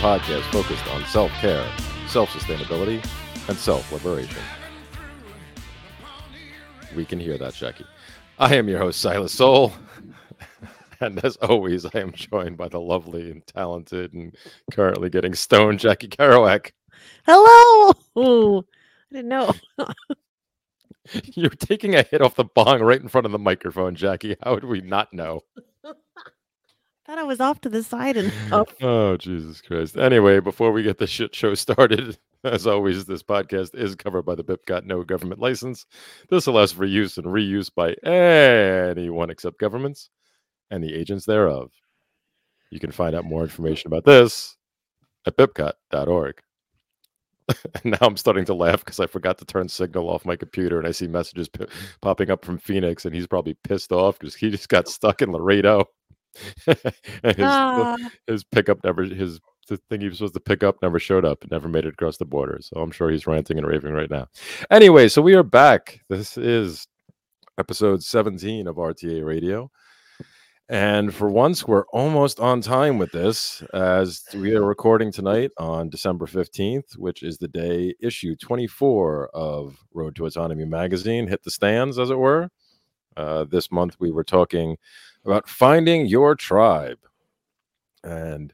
podcast focused on self care, self sustainability, and self liberation. We can hear that, Jackie. I am your host, Silas Soul. And as always, I am joined by the lovely and talented and currently getting stoned Jackie Kerouac. Hello. Ooh, I didn't know. You're taking a hit off the bong right in front of the microphone, Jackie. How would we not know? Thought I was off to the side and oh, Oh, Jesus Christ. Anyway, before we get the shit show started, as always, this podcast is covered by the BIPCOT no government license. This allows for use and reuse by anyone except governments and the agents thereof. You can find out more information about this at bipcot.org. and now I'm starting to laugh because I forgot to turn signal off my computer and I see messages p- popping up from Phoenix and he's probably pissed off because he just got stuck in Laredo. his, ah, his pickup never his the thing he was supposed to pick up never showed up never made it across the border. So I'm sure he's ranting and raving right now. Anyway, so we are back. This is episode 17 of RTA Radio. And for once, we're almost on time with this as we are recording tonight on December 15th, which is the day issue 24 of Road to Autonomy magazine hit the stands, as it were. Uh, this month, we were talking about finding your tribe. And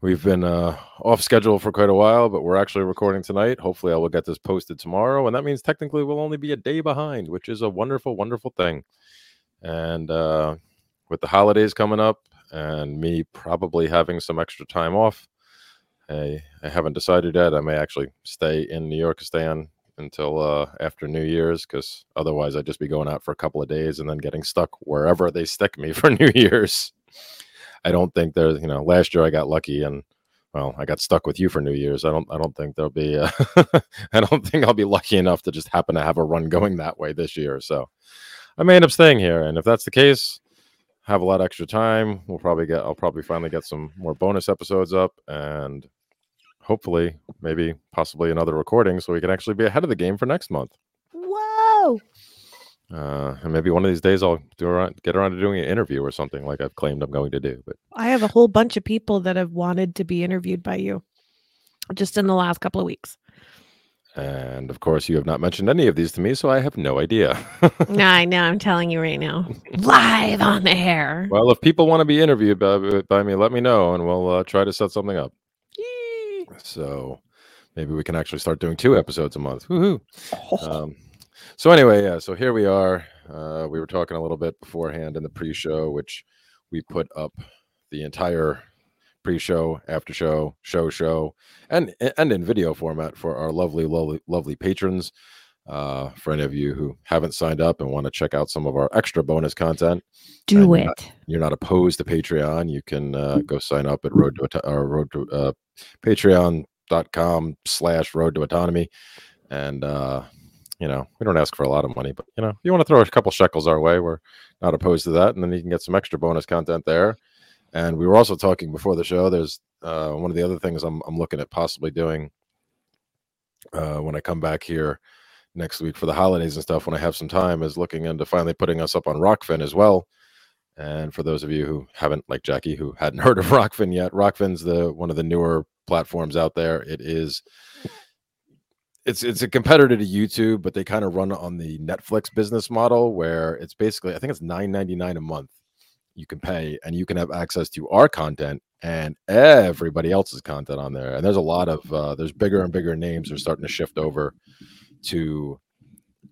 we've been uh, off schedule for quite a while, but we're actually recording tonight. Hopefully, I will get this posted tomorrow. And that means technically we'll only be a day behind, which is a wonderful, wonderful thing. And uh, with the holidays coming up and me probably having some extra time off, I, I haven't decided yet. I may actually stay in New York, stay on until uh, after New Year's, because otherwise I'd just be going out for a couple of days and then getting stuck wherever they stick me for New Year's. I don't think there's, you know, last year I got lucky and well, I got stuck with you for New Year's. I don't, I don't think there'll be, uh, I don't think I'll be lucky enough to just happen to have a run going that way this year. So I may end up staying here, and if that's the case, have a lot extra time. We'll probably get, I'll probably finally get some more bonus episodes up, and hopefully, maybe possibly another recording, so we can actually be ahead of the game for next month. whoa. Uh, and maybe one of these days I'll do around, get around to doing an interview or something like I've claimed I'm going to do. But I have a whole bunch of people that have wanted to be interviewed by you just in the last couple of weeks. and of course, you have not mentioned any of these to me, so I have no idea. no, I know. I'm telling you right now, live on the air. well, if people want to be interviewed by, by me, let me know, and we'll uh, try to set something up. So maybe we can actually start doing two episodes a month. Woohoo! Um, so anyway, yeah. So here we are. Uh, we were talking a little bit beforehand in the pre-show, which we put up the entire pre-show, after-show, show, show, and and in video format for our lovely, lovely, lovely patrons. Uh, for any of you who haven't signed up and want to check out some of our extra bonus content, Do and, uh, it. you're not opposed to Patreon, you can uh, go sign up at road to or road to uh, patreon.com slash road to autonomy. And, uh, you know, we don't ask for a lot of money, but, you know, if you want to throw a couple shekels our way, we're not opposed to that. And then you can get some extra bonus content there. And we were also talking before the show. There's uh, one of the other things I'm, I'm looking at possibly doing uh, when I come back here next week for the holidays and stuff when I have some time is looking into finally putting us up on Rokfin as well. And for those of you who haven't, like Jackie, who hadn't heard of Rokfin yet, Rokfin's the one of the newer platforms out there. It is it's it's a competitor to YouTube, but they kind of run on the Netflix business model where it's basically I think it's nine ninety nine a month you can pay and you can have access to our content and everybody else's content on there. And there's a lot of uh, there's bigger and bigger names are starting to shift over to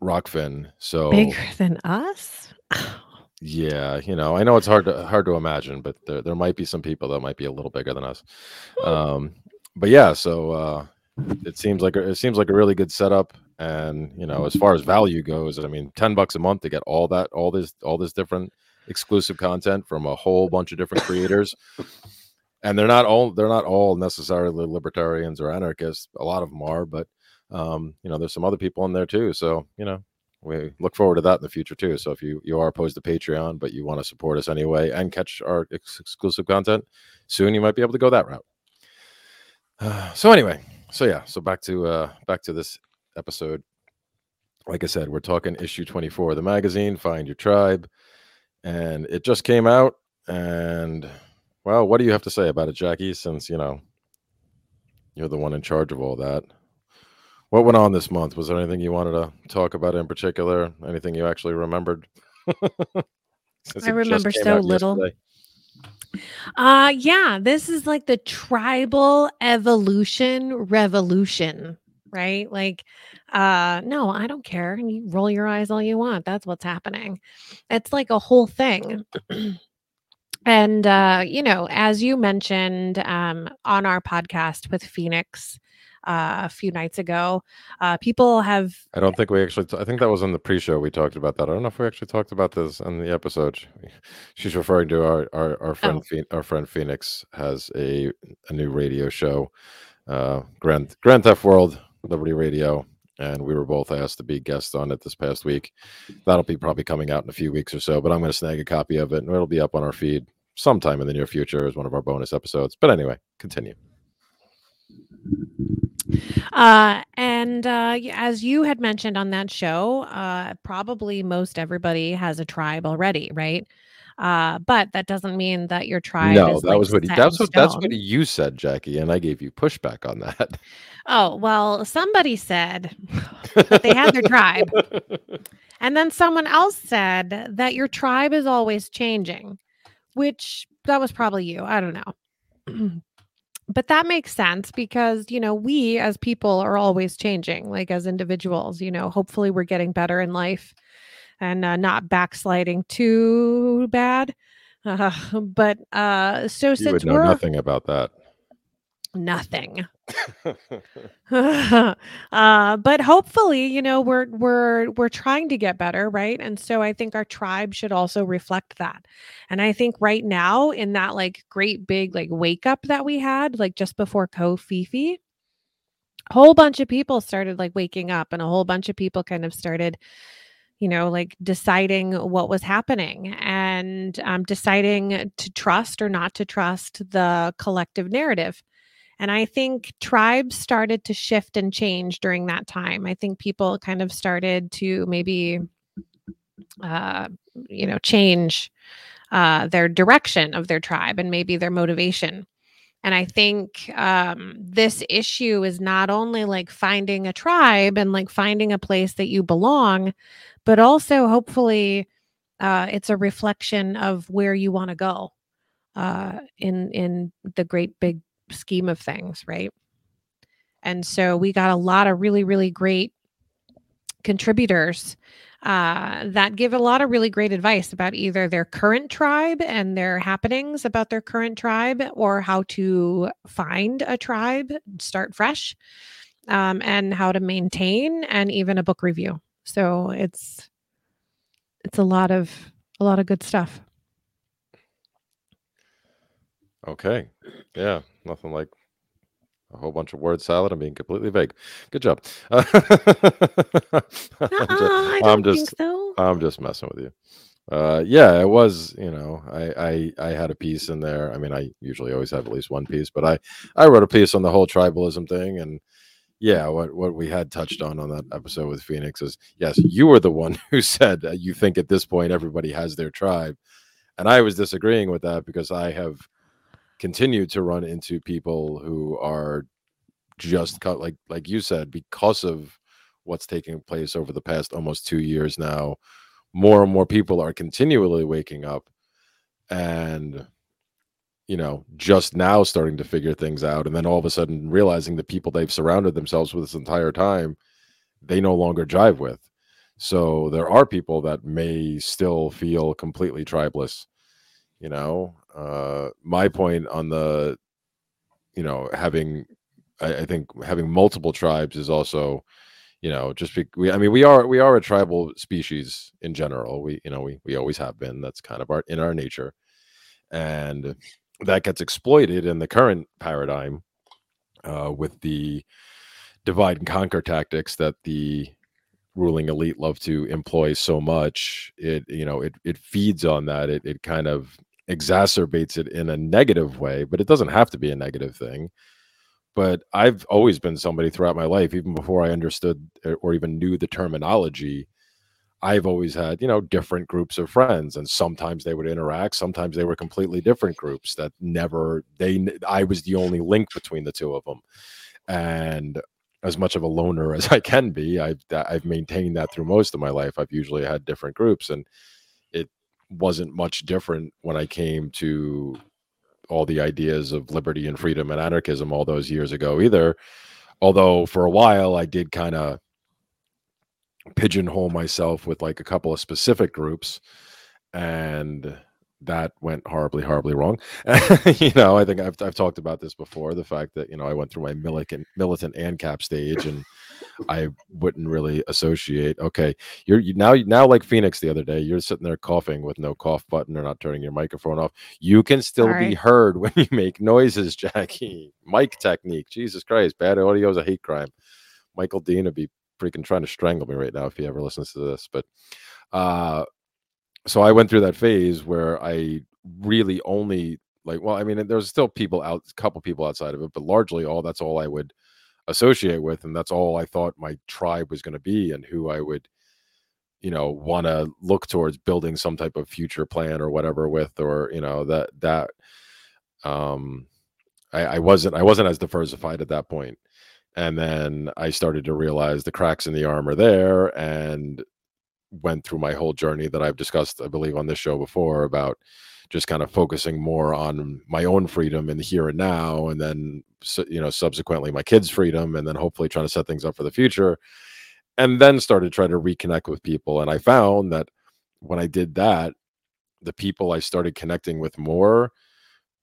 Rokfin. So Bigger than us? Yeah, you know, I know it's hard to hard to imagine, but there there might be some people that might be a little bigger than us. Um, but yeah, so uh, it seems like a, it seems like a really good setup. And you know, as far as value goes, I mean, ten bucks a month to get all that, all this, all this different exclusive content from a whole bunch of different creators. And they're not all they're not all necessarily libertarians or anarchists. A lot of them are, but um, you know, there's some other people in there too. So, you know, we look forward to that in the future too. So if you you are opposed to Patreon, but you want to support us anyway and catch our ex- exclusive content, soon you might be able to go that route. Uh, so anyway, so yeah, so back to uh back to this episode. Like I said, we're talking issue 24 of the magazine, Find Your Tribe, and it just came out. And well, what do you have to say about it, Jackie? Since you know you're the one in charge of all that. What went on this month? Was there anything you wanted to talk about in particular? Anything you actually remembered? I remember so little. yesterday. Uh yeah, this is like the tribal evolution revolution, right? Like uh no, I don't care. You roll your eyes all you want. That's what's happening. It's like a whole thing. and uh you know, as you mentioned um on our podcast with Phoenix uh, a few nights ago, uh people have I don't think we actually. T- I think that was in the pre-show. We talked about that. I don't know if we actually talked about this in the episode. She's referring to our our, our friend Oh. Phoen- our friend Phoenix has a a new radio show, uh, Grand Grand Theft World Liberty Radio, and we were both asked to be guests on it this past week. That'll be probably coming out in a few weeks or so. But I'm going to snag a copy of it, and it'll be up on our feed sometime in the near future as one of our bonus episodes. But anyway, continue. Uh, and uh, as you had mentioned on that show, uh, probably most everybody has a tribe already, right? Uh, but that doesn't mean that your tribe. no, is, that like, was what he, that's what that's what you said, Jackie, and I gave you pushback on that. Oh well, somebody said that they had their tribe, and then someone else said that your tribe is always changing, which that was probably you. I don't know. but that makes sense because you know we as people are always changing like as individuals you know hopefully we're getting better in life and uh, not backsliding too bad uh, but uh so you since would know we're nothing about that. nothing uh but hopefully you know we're we're we're trying to get better right? And so i think our tribe should also reflect that. And i think right now in that like great big like wake up that we had like just before kofifi a whole bunch of people started like waking up and a whole bunch of people kind of started you know like deciding what was happening and um, deciding to trust or not to trust the collective narrative and I think tribes started to shift and change during that time. I think people kind of started to maybe, uh, you know, change uh, their direction of their tribe and maybe their motivation. And I think um, this issue is not only like finding a tribe and like finding a place that you belong, but also hopefully uh, it's a reflection of where you want to go uh, in in the great big scheme of things, right? And so we got a lot of really, really great contributors uh, that give a lot of really great advice about either their current tribe and their happenings about their current tribe or how to find a tribe, start fresh, um, and how to maintain, and even a book review. So it's it's a lot of a lot of good stuff. Okay. Yeah. Nothing like a whole bunch of word salad and being completely vague. Good job. I'm, just, I I'm just think so. I'm just messing with you. Uh, yeah, it was. You know, I, I I had a piece in there. I mean, I usually always have at least one piece, but I I wrote a piece on the whole tribalism thing, and yeah, what what we had touched on on that episode with Phoenix is yes, you were the one who said you think at this point everybody has their tribe, and I was disagreeing with that because I have continued to run into people who are just cut like like you said because of what's taking place over the past almost two years now more and more people are continually waking up and you know just now starting to figure things out and then all of a sudden realizing the people they've surrounded themselves with this entire time they no longer jive with. So there are people that may still feel completely tribeless you know uh my point on the you know having I, I think having multiple tribes is also you know just be, we i mean we are we are a tribal species in general. We you know we we always have been. That's kind of our in our nature. And that gets exploited in the current paradigm uh, with the divide and conquer tactics that the ruling elite love to employ so much. It you know it it feeds on that. It it kind of exacerbates it in a negative way but it doesn't have to be a negative thing but I've always been somebody throughout my life, even before I understood uh, or even knew the terminology. I've always had, you know, different groups of friends, and sometimes they would interact. Sometimes they were completely different groups that never they. I was the only link between the two of them, and as much of a loner as I can be, I've I've maintained that through most of my life. I've usually had different groups, and wasn't much different when I came to all the ideas of liberty and freedom and anarchism all those years ago either. Although for a while I did kind of pigeonhole myself with like a couple of specific groups and that went horribly horribly wrong you know i think I've, I've talked about this before the fact that you know i went through my militant militant ANCAP stage and I wouldn't really associate. Okay, you're you, now now like Phoenix the other day. You're sitting there coughing with no cough button or not turning your microphone off. You can still Sorry. be heard when you make noises, Jackie. Mic technique. Jesus Christ, bad audio is a hate crime. Michael Dean would be freaking trying to strangle me right now if he ever listens to this. But uh so I went through that phase where I really only like well, I mean, there's still people out, a couple people outside of it, but largely all that's all I would associate with and that's all i thought my tribe was going to be and who i would you know want to look towards building some type of future plan or whatever with or you know that that um I, I wasn't i wasn't as diversified at that point. And then i started to realize the cracks in the armor there and went through my whole journey that i've discussed i believe on this show before about just kind of focusing more on my own freedom in the here and now and then you know subsequently my kids freedom and then hopefully trying to set things up for the future and then started trying to reconnect with people and i found that when i did that the people i started connecting with more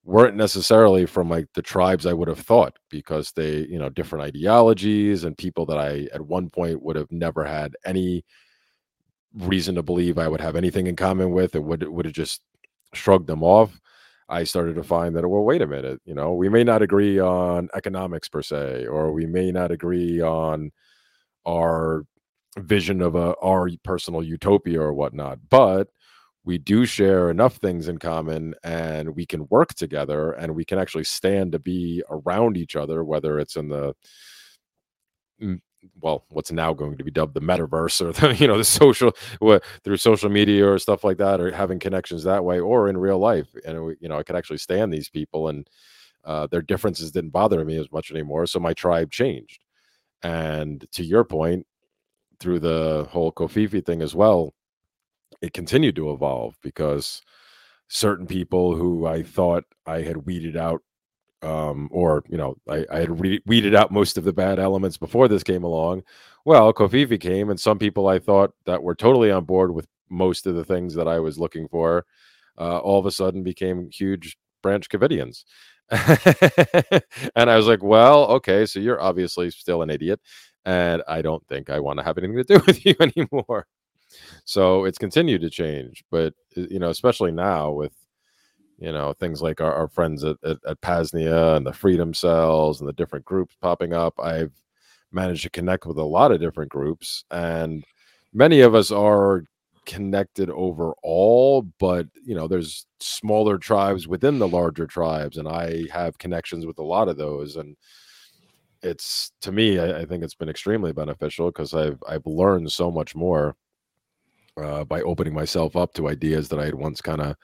weren't necessarily from like the tribes i would have thought because they you know different ideologies and people that i at one point would have never had any reason to believe i would have anything in common with it would would have just shrugged them off, I started to find that, well, wait a minute, you know, we may not agree on economics per se, or we may not agree on our vision of a our personal utopia or whatnot, but we do share enough things in common and we can work together and we can actually stand to be around each other, whether it's in the mm, well, what's now going to be dubbed the metaverse or the, you know, the social what, through social media or stuff like that, or having connections that way, or in real life. And you know, I could actually stand these people, and uh, their differences didn't bother me as much anymore. So my tribe changed. And to your point, through the whole Covfefe thing as well, it continued to evolve because certain people who I thought I had weeded out um, or you know, I, I had re- weeded out most of the bad elements before this came along. Well, Covfefe came, and some people I thought that were totally on board with most of the things that I was looking for, uh, all of a sudden became huge branch Covidians. and I was like, well, okay, so you're obviously still an idiot, and I don't think I want to have anything to do with you anymore. So it's continued to change, but you know, especially now with you know things like our, our friends at, at, at Pasnia and the Freedom Cells and the different groups popping up. I've managed to connect with a lot of different groups, and many of us are connected overall but you know there's smaller tribes within the larger tribes and i have connections with a lot of those and it's to me i, I think it's been extremely beneficial because i've i've learned so much more uh, by opening myself up to ideas that i had once kind of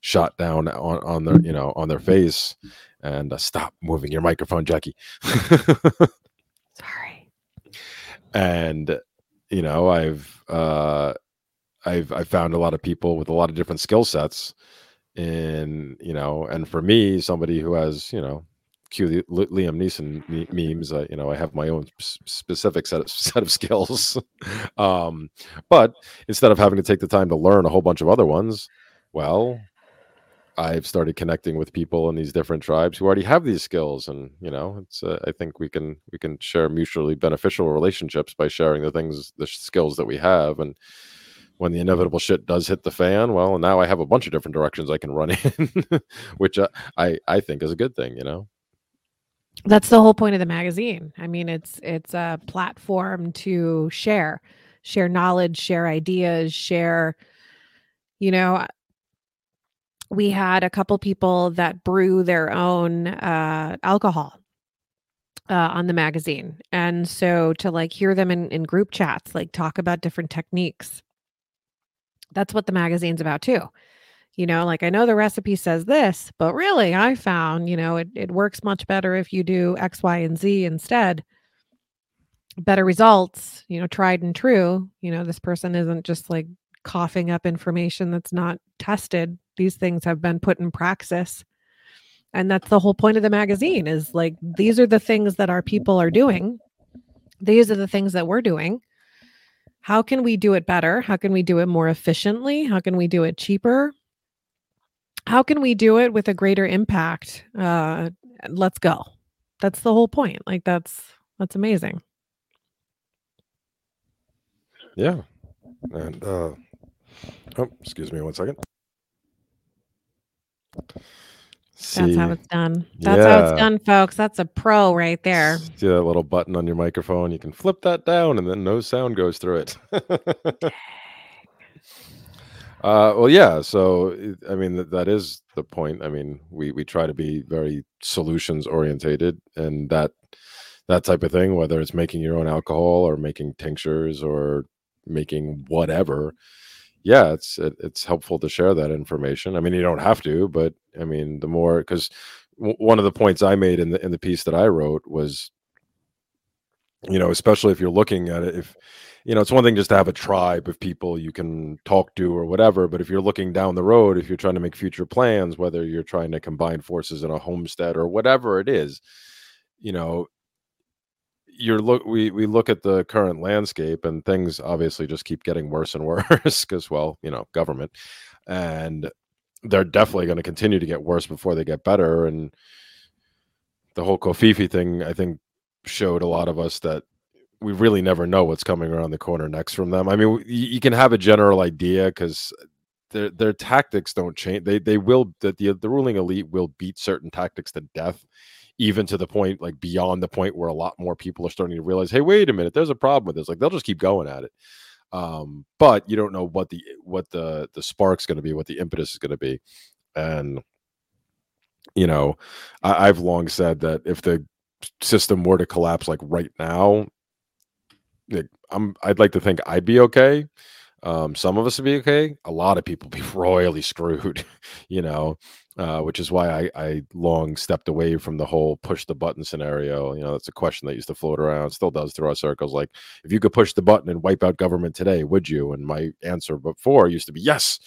shot down on on their you know on their face and uh, stop moving your microphone jackie. Sorry. And you know i've uh i've i've found a lot of people with a lot of different skill sets in you know and for me somebody who has you know cue the liam neeson memes uh, you know i have my own specific set of, set of skills. Um but instead of having to take the time to learn a whole bunch of other ones well I've started connecting with people in these different tribes who already have these skills, and you know, it's uh, I think we can we can share mutually beneficial relationships by sharing the things, the skills that we have, and when the inevitable shit does hit the fan, well, now I have a bunch of different directions I can run in, which uh, I I think is a good thing, you know. That's the whole point of the magazine. I mean, it's it's a platform to share, share knowledge, share ideas, share. You know, we had a couple people that brew their own uh, alcohol uh, on the magazine, and so to like hear them in in group chats, like talk about different techniques. That's what the magazine's about too you know like i know the recipe says this but really i found you know it, it works much better if you do x y and z instead better results you know tried and true you know this person isn't just like coughing up information that's not tested these things have been put in praxis. And that's the whole point of the magazine is like these are the things that our people are doing. These are the things that we're doing. How can we do it better? How can we do it more efficiently? How can we do it cheaper? How can we do it with a greater impact? Uh let's go. That's the whole point. Like that's that's amazing. Yeah. And uh oh excuse me one second that's how it's done that's yeah. how it's done folks that's a pro right there see that little button on your microphone you can flip that down and then no sound goes through it Uh, well, yeah. So, I mean, that, that is the point. I mean, we we try to be very solutions orientated, and that that type of thing, whether it's making your own alcohol or making tinctures or making whatever. Yeah, it's it, it's helpful to share that information. I mean, you don't have to, but I mean, the more because w- one of the points I made in the in the piece that I wrote was, you know, especially if you're looking at it, if you know, it's one thing just to have a tribe of people you can talk to or whatever. But if you're looking down the road, if you're trying to make future plans, whether you're trying to combine forces in a homestead or whatever it is, you know, you're look we we look at the current landscape and things obviously just keep getting worse and worse because well, you know, government and they're definitely going to continue to get worse before they get better and the whole Covfefe thing I think showed a lot of us that we really never know what's coming around the corner next from them. I mean, you, you can have a general idea because their their tactics don't change. They they will that the the ruling elite will beat certain tactics to death, even to the point like beyond the point where a lot more people are starting to realize, hey, wait a minute, there's a problem with this. Like they'll just keep going at it. Um, but you don't know what the what the the spark's going to be, what the impetus is going to be, and you know, I, I've long said that if the system were to collapse like right now like I'm I'd like to think I'd be okay. Um, some of us would be okay. A lot of people be royally screwed, you know, uh, which is why I, I long stepped away from the whole push the button scenario. You know, that's a question that used to float around, still does through our circles. Like, if you could push the button and wipe out government today, would you? And my answer before used to be yes.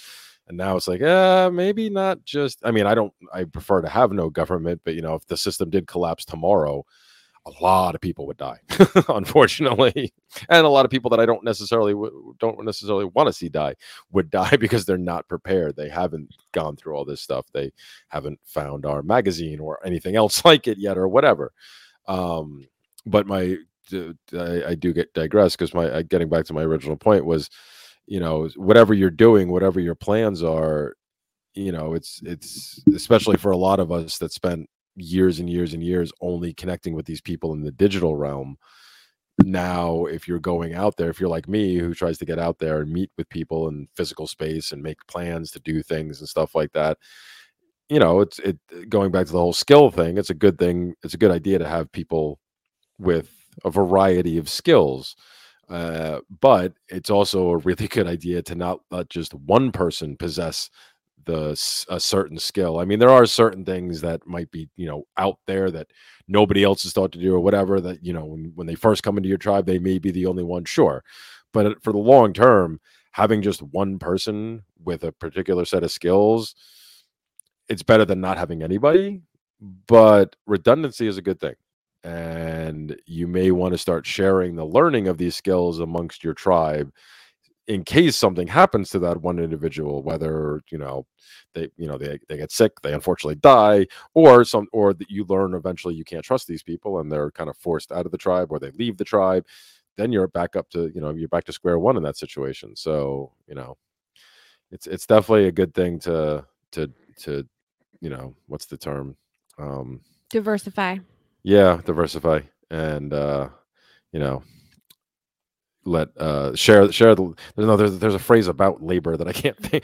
And now it's like, uh, maybe not just. I mean, I don't. I prefer to have no government, but you know, if the system did collapse tomorrow, a lot of people would die, unfortunately, and a lot of people that I don't necessarily don't necessarily want to see die would die because they're not prepared. They haven't gone through all this stuff. They haven't found our magazine or anything else like it yet, or whatever. Um, but my I, I do get digress because my getting back to my original point was, you know, whatever you're doing, whatever your plans are, you know, it's it's especially for a lot of us that spent years and years and years only connecting with these people in the digital realm. Now if you're going out there if you're like me who tries to get out there and meet with people in physical space and make plans to do things and stuff like that you know it's it going back to the whole skill thing it's a good thing it's a good idea to have people with a variety of skills uh, but it's also a really good idea to not let just one person possess the a certain skill. I mean, there are certain things that might be you know out there that nobody else has thought to do or whatever. That you know when when they first come into your tribe, they may be the only one. Sure, but uh, for the long term, having just one person with a particular set of skills, it's better than not having anybody. But redundancy is a good thing. And you may want to start sharing the learning of these skills amongst your tribe in case something happens to that one individual, whether you know they you know they they get sick, they unfortunately die, or some or that you learn eventually you can't trust these people and they're kind of forced out of the tribe or they leave the tribe, then you're back up to you know you're back to square one in that situation. So you know, it's it's definitely a good thing to to to you know what's the term um Diversify. yeah diversify and uh you know let uh share share the there's no there's, there's a phrase about labor that i can't think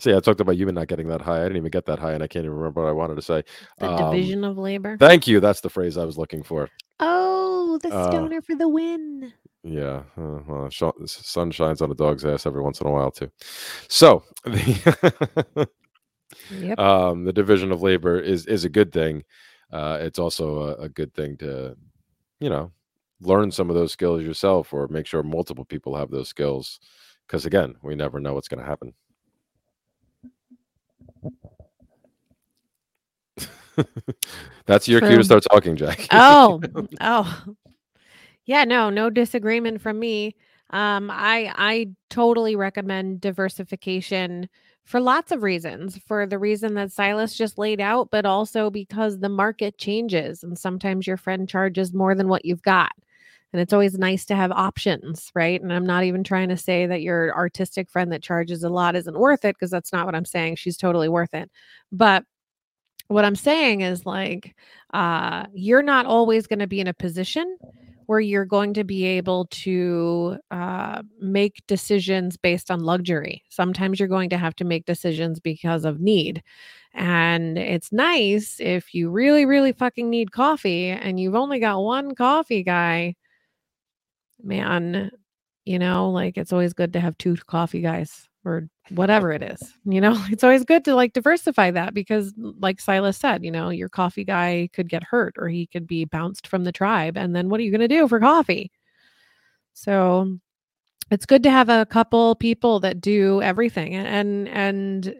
see i talked about you not getting that high i didn't even get that high and i can't even remember what i wanted to say The Um, division of labor. thank you that's the phrase i was looking for oh, the uh, stoner for the win. yeah uh, well, sh- sun shines on a dog's ass every once in a while too so the Yep. um, the division of labor is is a good thing. Uh, it's also a, a good thing to, you know, learn some of those skills yourself, or make sure multiple people have those skills. Because again, we never know what's going to happen. That's your cue to start talking, Jack. oh, oh. Yeah, no, no disagreement from me. Um, I I totally recommend diversification for lots of reasons. For the reason that Silas just laid out, but also because the market changes and sometimes your friend charges more than what you've got. And it's always nice to have options, right? And I'm not even trying to say that your artistic friend that charges a lot isn't worth it because that's not what I'm saying. She's totally worth it. But what I'm saying is like uh you're not always going to be in a position where you're going to be able to uh, make decisions based on luxury. Sometimes you're going to have to make decisions because of need. And it's nice if you really, really fucking need coffee and you've only got one coffee guy, man, you know, like it's always good to have two coffee guys or whatever it is. You know, it's always good to like diversify that because, like Silas said, you know, your coffee guy could get hurt or he could be bounced from the tribe. And then what are you going to do for coffee? So it's good to have a couple people that do everything and and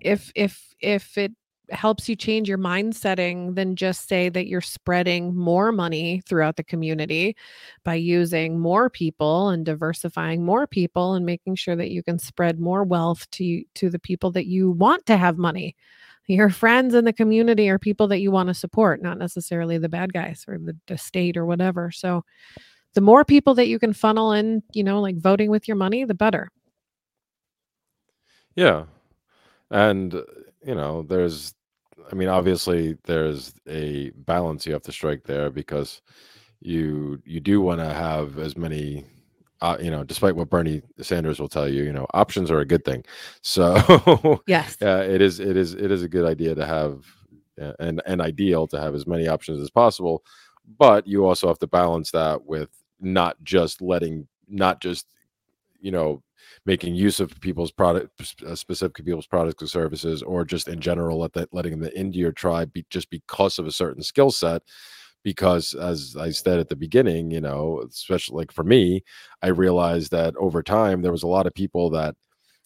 if if if it helps you change your mind setting then just say that you're spreading more money throughout the community by using more people and diversifying more people and making sure that you can spread more wealth to to the people that you want to have money. Your friends in the community are people that you want to support not necessarily the bad guys or the, the state or whatever. So the more people that you can funnel in you know like voting with your money the better. Yeah. And, you know, there's, I mean, obviously there's a balance you have to strike there because you you do want to have as many uh, you know despite what bernie sanders will tell you you know options are a good thing. So yes. yeah it is it is it is a good idea to have uh, and and ideal to have as many options as possible but you also have to balance that with not just letting not just you know making use of people's product uh, specific people's products and services or just in general let that letting them into your tribe be, just because of a certain skill set. Because as i said at the beginning you know especially like for me i realized that over time there was a lot of people that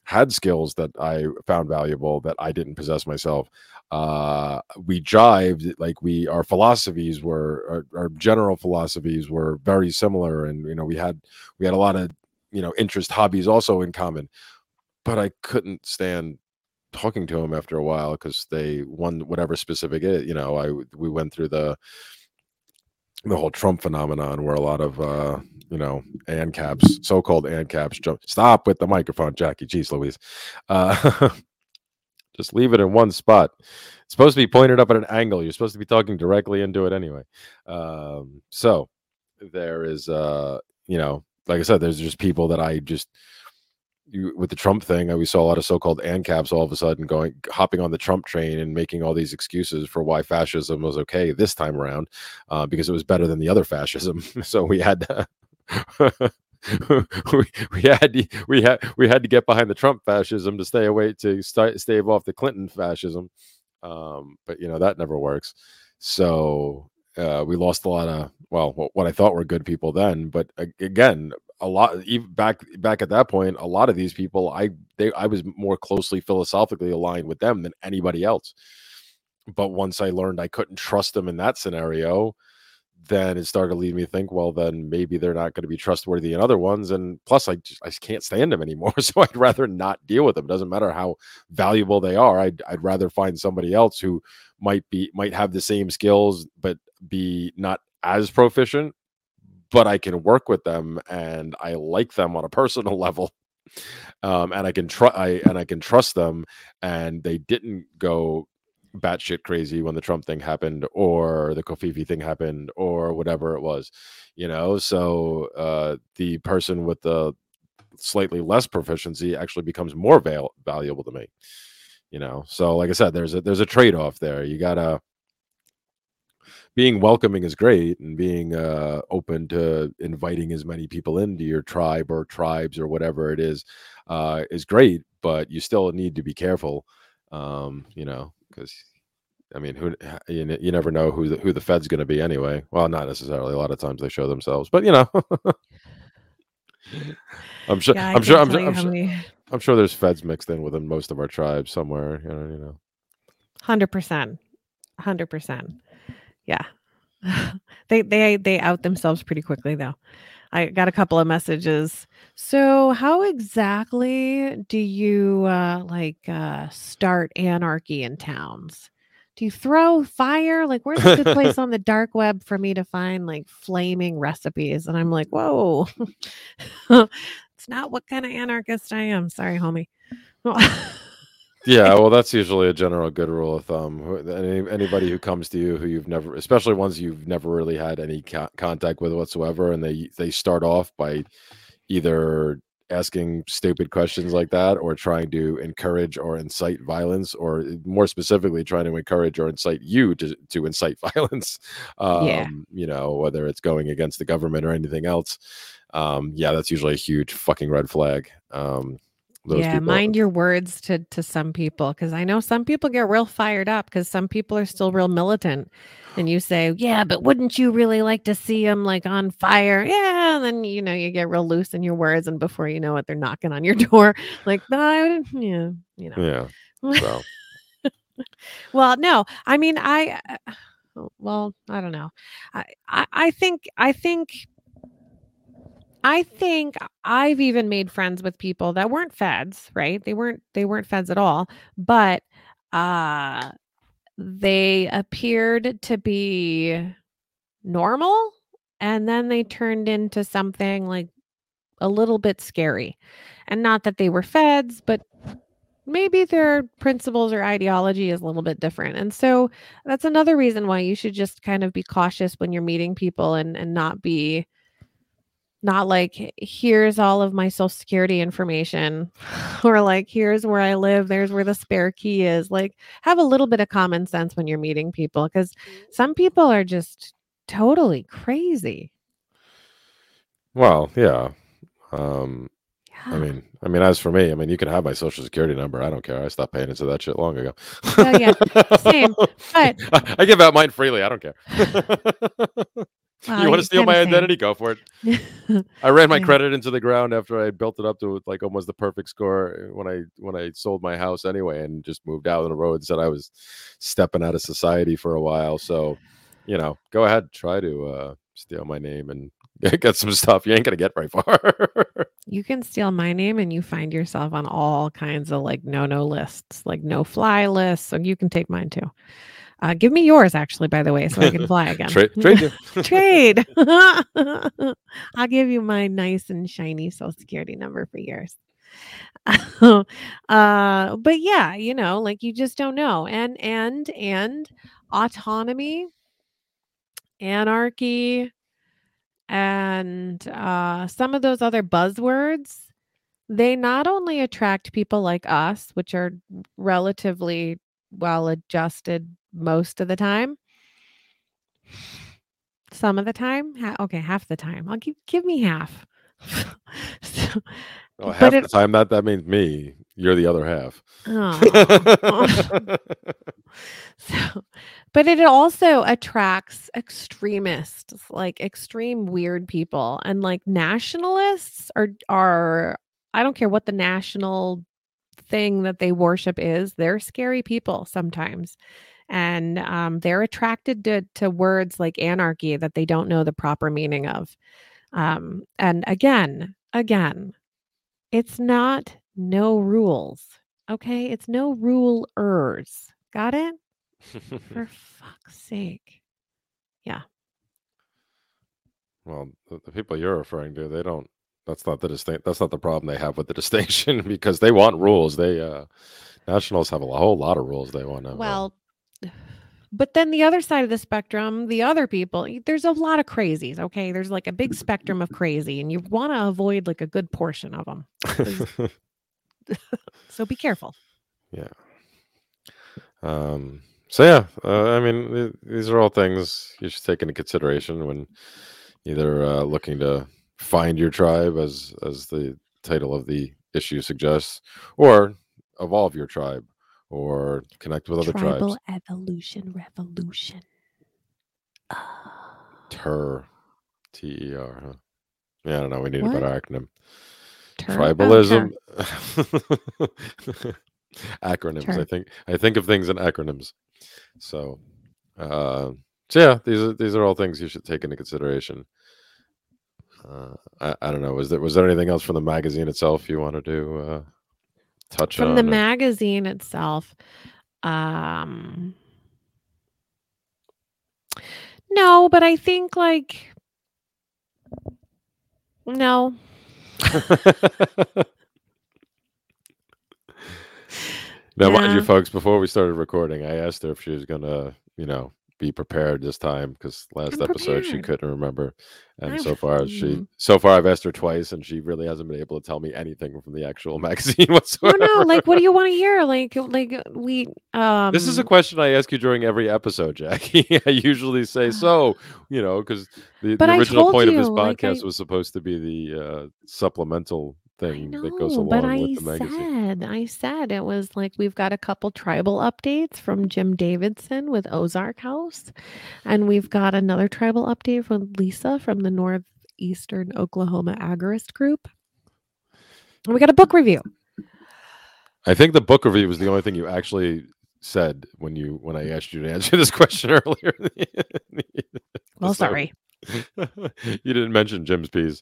had skills that i found valuable that i didn't possess myself. Uh we jived like we our philosophies were our, our general philosophies were very similar and you know we had we had a lot of you know interest hobbies also in common but i couldn't stand talking to him after a while because they won whatever specific it you know i we went through the the whole trump phenomenon where a lot of uh you know ancaps so-called ancaps jump stop with the microphone jackie. Jeez louise. Uh just leave it in one spot. It's supposed to be pointed up at an angle. You're supposed to be talking directly into it anyway. Um so there is uh you know like I said, there's just people that I just you, with the Trump thing, we saw a lot of so-called ANCAPs all of a sudden going hopping on the Trump train and making all these excuses for why fascism was okay this time around, uh, because it was better than the other fascism. so we had to, we, we had to, we had we had to get behind the Trump fascism to stay away to start stave off the Clinton fascism. Um, but you know that never works. So uh, we lost a lot of well what i thought were good people then but again a lot even back back at that point a lot of these people i they i was more closely philosophically aligned with them than anybody else. But once i learned i couldn't trust them in that scenario then it started to lead me to think, well, then maybe they're not going to be trustworthy in other ones. And plus, I just, I just can't stand them anymore. So I'd rather not deal with them. It doesn't matter how valuable they are. I'd, I'd rather find somebody else who might be might have the same skills, but be not as proficient. But I can work with them, and I like them on a personal level. Um, and I can I and I can trust them, and they didn't go batshit crazy when the Trump thing happened or the Kofifi thing happened or whatever it was, you know. So uh, the person with the slightly less proficiency actually becomes more val- valuable to me, you know. So like I said, there's a there's a trade off there. You gotta being welcoming is great and being uh, open to inviting as many people into your tribe or tribes or whatever it is uh, is great but you still need to be careful um, you know because I mean, who you, you never know who the, who the Fed's going to be anyway. Well, not necessarily. A lot of times they show themselves, but you know, I'm sure. Yeah, I'm sure. I'm sure. I'm sure, many- I'm sure there's Feds mixed in within most of our tribes somewhere. You know. You know. Hundred percent, hundred percent. Yeah, they they they out themselves pretty quickly though. I got a couple of messages. So, how exactly do you uh, like uh, start anarchy in towns? Do you throw fire? Like, where's a good place on the dark web for me to find like flaming recipes? And I'm like, whoa, it's not what kind of anarchist I am. Sorry, homie. Yeah, well, that's usually a general good rule of thumb. Any, anybody who comes to you who you've never, especially ones you've never really had any co- contact with whatsoever, and they they start off by either asking stupid questions like that, or trying to encourage or incite violence, or more specifically, trying to encourage or incite you to to incite violence. Um, Yeah. You know, whether it's going against the government or anything else. Um, yeah, that's usually a huge fucking red flag. Um, yeah, people- mind your words to to some people because I know some people get real fired up because some people are still real militant, and you say, "Yeah, but wouldn't you really like to see them like on fire?" Yeah, and then you know you get real loose in your words, and before you know it, they're knocking on your door. Like, "But I wouldn't," yeah, you know. Yeah. So. well, no, I mean, I, uh, oh, well, I don't know. I, I, I think, I think, I think I've even made friends with people that weren't feds, right? They weren't, they weren't feds at all, but, uh, they appeared to be normal and then they turned into something like a little bit scary. And not that they were feds, but maybe their principles or ideology is a little bit different. And so that's another reason why you should just kind of be cautious when you're meeting people and and not be not like here's all of my social security information or like here's where I live, there's where the spare key is. Like have a little bit of common sense when you're meeting people cuz some people are just totally crazy. Well, yeah. Um, I mean, I mean, as for me, I mean, you can have my social security number. I don't care. I stopped paying into that shit long ago. Oh, yeah. Same, but- I, I give out mine freely. I don't care. Well, you want to steal my identity? Go for it. I ran my credit into the ground after I built it up to like almost the perfect score when I when I sold my house anyway and just moved out on the road and said I was stepping out of society for a while. So, you know, go ahead, try to uh steal my name and get some stuff. You ain't gonna get very far. you can steal my name and you find yourself on all kinds of like no no lists, like no fly lists. So you can take mine too. Uh, give me yours, actually, by the way, so I can fly again. trade trade. Trade. I'll give you my nice and shiny social security number for yours. uh, but yeah, you know, like you just don't know. And and and autonomy, anarchy, and uh, some of those other buzzwords, they not only attract people like us, which are relatively well adjusted most of the time. Some of the time, ha- okay, half the time. I'll give give me half. So- Well, half it- the time that that means me. You're the other half. Aw. so, but it also attracts extremists, like extreme weird people, and like nationalists are are. I don't care what the national thing that they worship is. They're scary people sometimes, and um, they're attracted to to words like anarchy that they don't know the proper meaning of. Um, and again, again, it's not no rules. Okay, it's no rulers. Got it? For fuck's sake. Yeah. Well, the, the people you're referring to, they don't. That's not the distinct. That's not the problem they have with the distinction because they want rules. They uh nationals have a whole lot of rules they want to. Well, but then the other side of the spectrum, the other people, there's a lot of crazies. Okay, there's like a big spectrum of crazy, and you want to avoid like a good portion of them. So be careful. yeah. Um. So yeah, uh, I mean, th- these are all things you should take into consideration when either uh, looking to find your tribe, as as the title of the issue suggests, or evolve your tribe, or connect with other Tribal tribes. evolution revolution. Ah. Ter, T E R. Huh? Yeah, I don't know. We need What? a better acronym. Tur- oh, tur. Tribalism. acronyms. I think I think of things in acronyms. So, uh, so yeah, these are these are all things you should take into consideration. Uh, I, I don't know. Was there was there anything else from the magazine itself you wanted to uh, touch From on? From the or- magazine itself. Um No, but I think like no. now, mind you, folks, before we started recording, I asked her if she was gonna, you know, be prepared this time because last I'm episode she couldn't remember, and I'm- so far she, so far I've asked her twice, and she really hasn't been able to tell me anything from the actual magazine whatsoever. no, no, like what do you want to hear? Like like we um This is a question I ask you during every episode, Jackie. I usually say so, you know, because the, the original point of this you, like, I- podcast was supposed to be the uh, supplemental thing know, that goes along but with I the magazine. said, I said it was like we've got a couple tribal updates from Jim Davidson with Ozark House, and we've got another tribal update from Lisa from the Northeastern Oklahoma Agorist Group. And we got a book review. I think the book review was the only thing you actually said when you when I asked you to answer this question earlier. Well, sorry. you didn't mention Jim's piece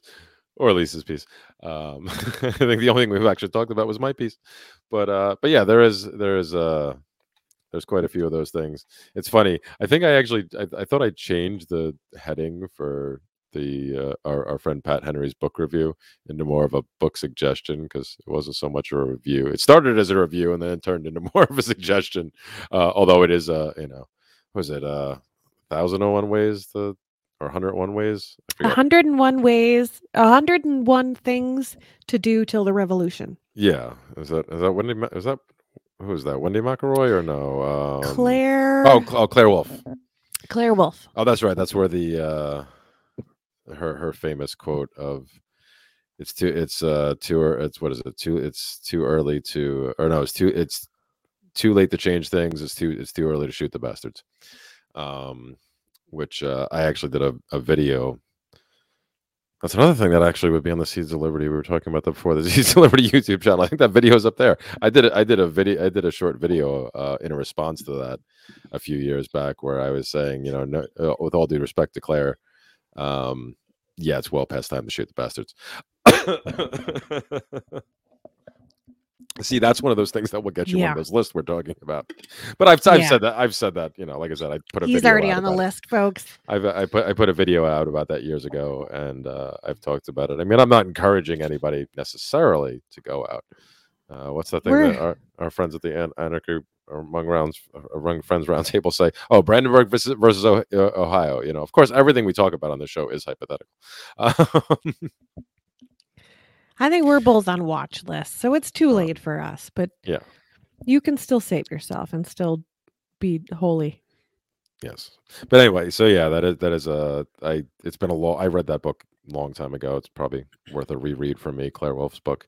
or Lisa's piece. Um, I think the only thing we've actually talked about was my piece. But uh, but yeah, there is there is uh there's quite a few of those things. It's funny. I think I actually I, I thought I changed the heading for the uh, our, our friend Pat Henry's book review into more of a book suggestion because it wasn't so much a review. It started as a review and then turned into more of a suggestion. Uh, although it is uh you know was it uh thousand and one ways to or 101 ways I 101 ways, 101 things to do till the revolution. Yeah, is that is that Wendy? Is that who is that? Wendy McElroy or no? Um, Claire. Oh, oh, Claire Wolfe. Claire Wolfe. Oh, that's right. That's where the uh, her her famous quote of it's too it's uh too it's what is it too it's too early to or no it's too it's too late to change things. It's too it's too early to shoot the bastards. Um, which uh, I actually did a, a video. That's another thing that actually would be on the Seeds of Liberty. We were talking about that before the Seeds of Liberty YouTube channel. I think that video is up there. I did. I did a video. I did a short video uh, in response to that a few years back, where I was saying, you know, no, uh, with all due respect to Claire, um, yeah, it's well past time to shoot the bastards. See, that's one of those things that will get you Yeah. of those lists we're talking about. But I've, I've Yeah. said that. I've said that. You know, like I said, I put a He's video already out on the about it. list, folks. I've I put I put a video out about that years ago, and uh, I've talked about it. I mean, I'm not encouraging anybody necessarily to go out. Uh, what's that thing We're- our, our friends at the An- Anarchy among rounds among friends round table say? Oh, Brandenburg versus, versus uh, Ohio. You know, of course, everything we talk about on the show is hypothetical. Um, I think we're both on watch lists, so it's too Uh, late for us. But yeah. you can still save yourself and still be holy. Yes, but anyway, so yeah, that is that is a I. It's been a long. I read that book a long time ago. It's probably worth a reread for me. Claire Wolfe's book.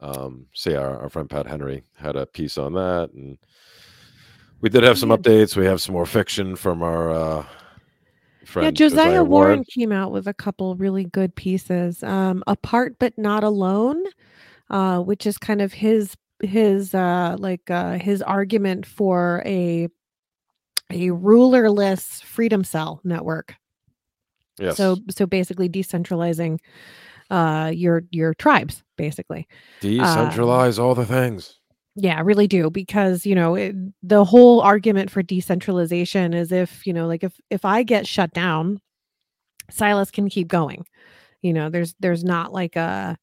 Um, so yeah, our, our friend Pat Henry had a piece on that, and we did have some updates. We have some more fiction from our uh, friend yeah, Josiah, Warren came out with a couple really good pieces. Um, Apart but not alone, uh, which is kind of his his uh like uh his argument for a a rulerless freedom cell network. Yes. So so basically decentralizing uh your your tribes basically. decentralize all the things. Yeah, I really do because you know it, the whole argument for decentralization is if you know like if if I get shut down, Silas can keep going. You know, there's there's not like a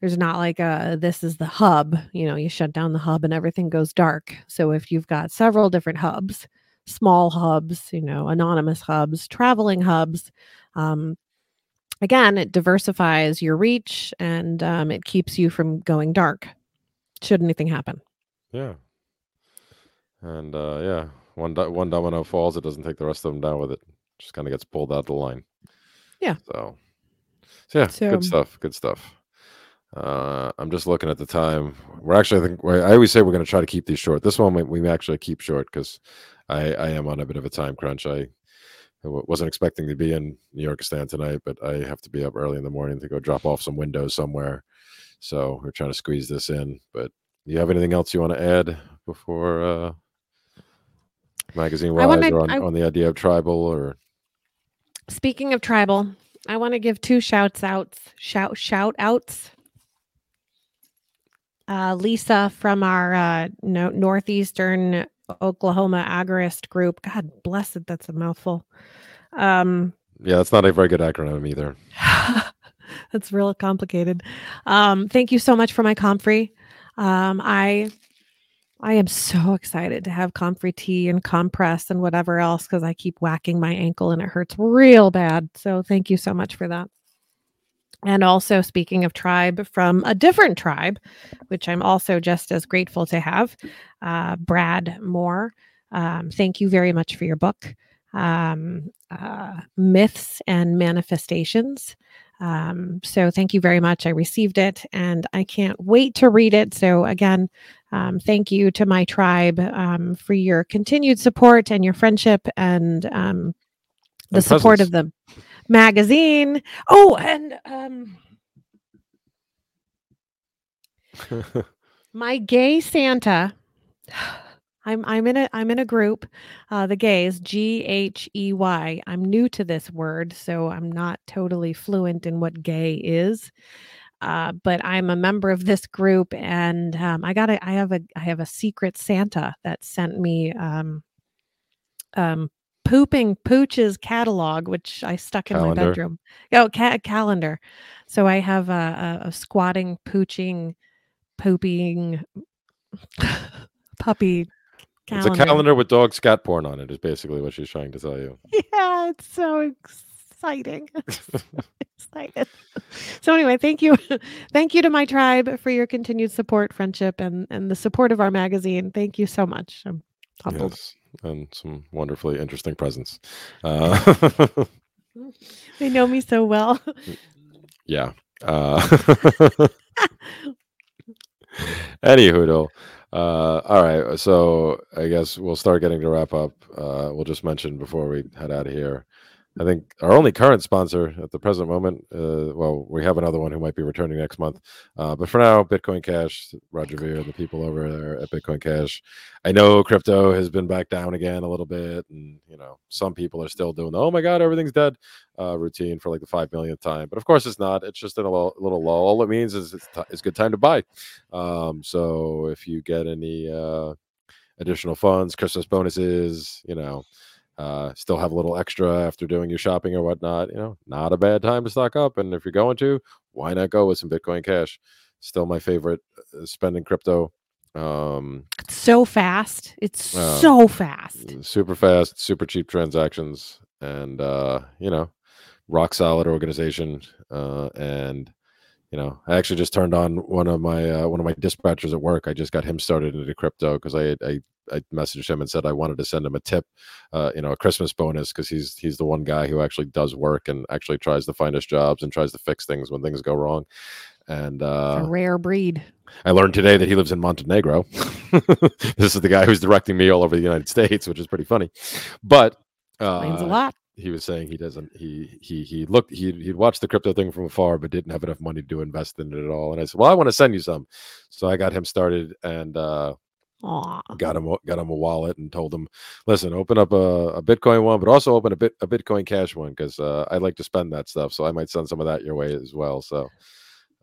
there's not like a this is the hub. You know, you shut down the hub and everything goes dark. So if you've got several different hubs, small hubs, you know, anonymous hubs, traveling hubs, um, again, it diversifies your reach and um, it keeps you from going dark. Should anything happen. Yeah. And uh, yeah, one do- one domino falls, it doesn't take the rest of them down with it. Just kind of gets pulled out of the line. Yeah. So, so yeah, So- good stuff. Good stuff. Uh, I'm just looking at the time. We're actually, I think, I always say we're going to try to keep these short. This one we, we actually keep short because I, I am on a bit of a time crunch. I wasn't expecting to be in New York Stan tonight, but I have to be up early in the morning to go drop off some windows somewhere. So we're trying to squeeze this in. But do you have anything else you want to add before uh, magazine wise wanna- or on, I- on the idea of tribal or Speaking of tribal, I want to give two shouts outs. Shout shout outs. Uh, Lisa from our uh, no, northeastern Oklahoma agorist group. God bless it, that's a mouthful. Um, yeah, that's not a very good acronym either. that's real complicated. Um, thank you so much for my comfrey. Um, I I am so excited to have comfrey tea and compress and whatever else because I keep whacking my ankle and it hurts real bad. So thank you so much for that. And also, speaking of tribe from a different tribe, which I'm also just as grateful to have, uh, Brad Moore. Um, thank you very much for your book, um, uh, Myths and Manifestations. Um, so thank you very much. I received it and I can't wait to read it. So again, um, thank you to my tribe um, for your continued support and your friendship and um, the And support of the magazine. Oh, and um, my gay Santa. I'm I'm in a I'm in a group, uh, the gays G H E Y. I'm new to this word, so I'm not totally fluent in what gay is. Uh, but I'm a member of this group, and um, I got a I have a I have a secret Santa that sent me um, um, pooping pooch's catalog, which I stuck in Calendar. my bedroom. Oh, ca- calendar. So I have a, a, a squatting, pooching, pooping puppy It's a calendar with dog scat porn on it, is basically what she's trying to tell you. Yeah, it's so exciting. excited. So anyway, thank you. thank you to my tribe for your continued support, friendship, and and the support of our magazine. Thank you so much. I'm humbled. Yes, and some wonderfully interesting presents. Uh, They know me so well. yeah. Uh, Anywho, though. Uh, all right. So I guess we'll start getting to wrap up. Uh, we'll just mention before we head out of here. I think our only current sponsor at the present moment, uh, well, we have another one who might be returning next month. Uh, but for now, Bitcoin Cash, Roger Ver, the people over there at Bitcoin Cash. I know crypto has been back down again a little bit. And, you know, some people are still doing the, oh my God, everything's dead uh, routine for like the five millionth time. But of course, it's not. It's just in a lo- little lull. All it means is it's, t- it's good time to buy. Um, so if you get any uh, additional funds, Christmas bonuses, you know, uh, still have a little extra after doing your shopping or whatnot, you know, not a bad time to stock up. And if you're going to, why not go with some Bitcoin Cash? Still my favorite uh, spending crypto. Um, It's so fast. It's Uh, so fast. super fast, super cheap transactions, and uh, you know, rock solid organization. Uh, and you know, I actually just turned on one of my uh, one of my dispatchers at work. I just got him started into crypto because I, I I messaged him and said I wanted to send him a tip, uh, you know, a Christmas bonus because he's he's the one guy who actually does work and actually tries to find us jobs and tries to fix things when things go wrong. And uh, a rare breed. I learned today that he lives in Montenegro. this is the guy who's directing me all over the United States, which is pretty funny. But Explains a uh, lot. He was saying he doesn't. He he he looked. He he'd watched the crypto thing from afar, but didn't have enough money to invest in it at all. And I said, "Well, I want to send you some." So I got him started, and uh, Aw. got him got him a wallet and told him, listen, open up a, a Bitcoin one, but also open a bit a Bitcoin Cash one because uh, I like to spend that stuff, so I might send some of that your way as well. So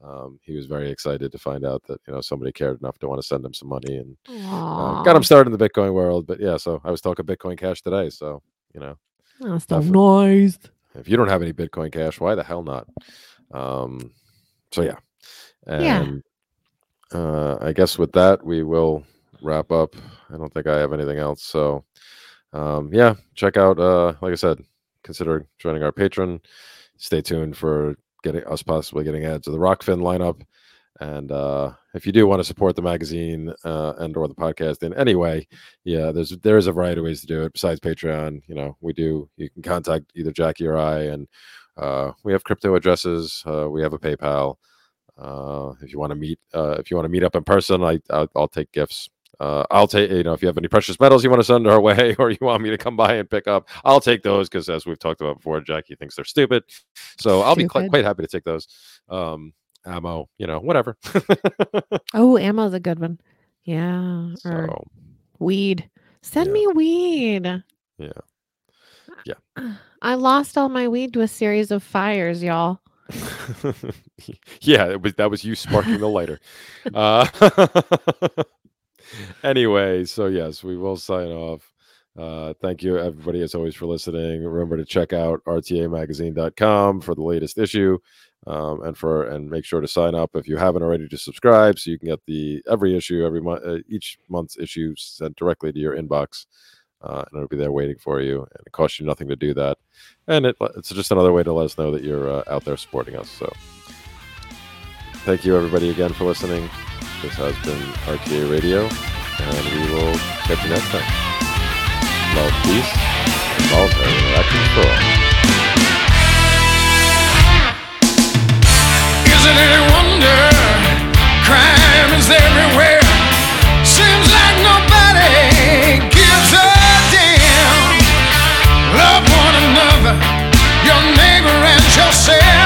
um, he was very excited to find out that you know somebody cared enough to want to send him some money and uh, got him started in the Bitcoin world. But yeah, so I was talking Bitcoin Cash today, so you know That's nice. if you don't have any Bitcoin Cash, why the hell not? Um, so yeah, Yeah. uh, I guess with that we will wrap up. I don't think I have anything else. So um, yeah, check out. Uh, like I said, consider joining our Patreon. Stay tuned for getting us possibly getting ads to the Rokfin lineup. And uh, if you do want to support the magazine uh, and or the podcast in any way, yeah, there's there is a variety of ways to do it besides Patreon. You know, we do. You can contact either Jackie or I, and uh, we have crypto addresses. Uh, we have a PayPal. Uh, if you want to meet, uh, if you want to meet up in person, I I'll, I'll take gifts. Uh, I'll take you know if you have any precious metals you want to send our way, or you want me to come by and pick up, I'll take those because as we've talked about before, Jackie thinks they're stupid. So I'll be quite, quite happy to take those. Um, ammo, you know, whatever. Oh, ammo's a good one. Yeah. Or weed. Send yeah. me weed. Yeah. Yeah. I lost all my weed to a series of fires, y'all. yeah, it was that was you sparking the lighter. Uh, anyway, so yes, we will sign off. Uh, thank you, everybody, as always, for listening. Remember to check out rtamagazine.com for the latest issue, um, and for and make sure to sign up if you haven't already to subscribe, so you can get the every issue every month, uh, each month's issue sent directly to your inbox, uh, and it'll be there waiting for you. And it costs you nothing to do that, and it, it's just another way to let us know that you're uh, out there supporting us. So, thank you, everybody, again for listening. This has been RTA Radio, and we will catch you next time. Love, peace, and voluntary interactions for all. it any wonder crime is everywhere? Seems like nobody gives a damn. Love one another, your neighbor and yourself.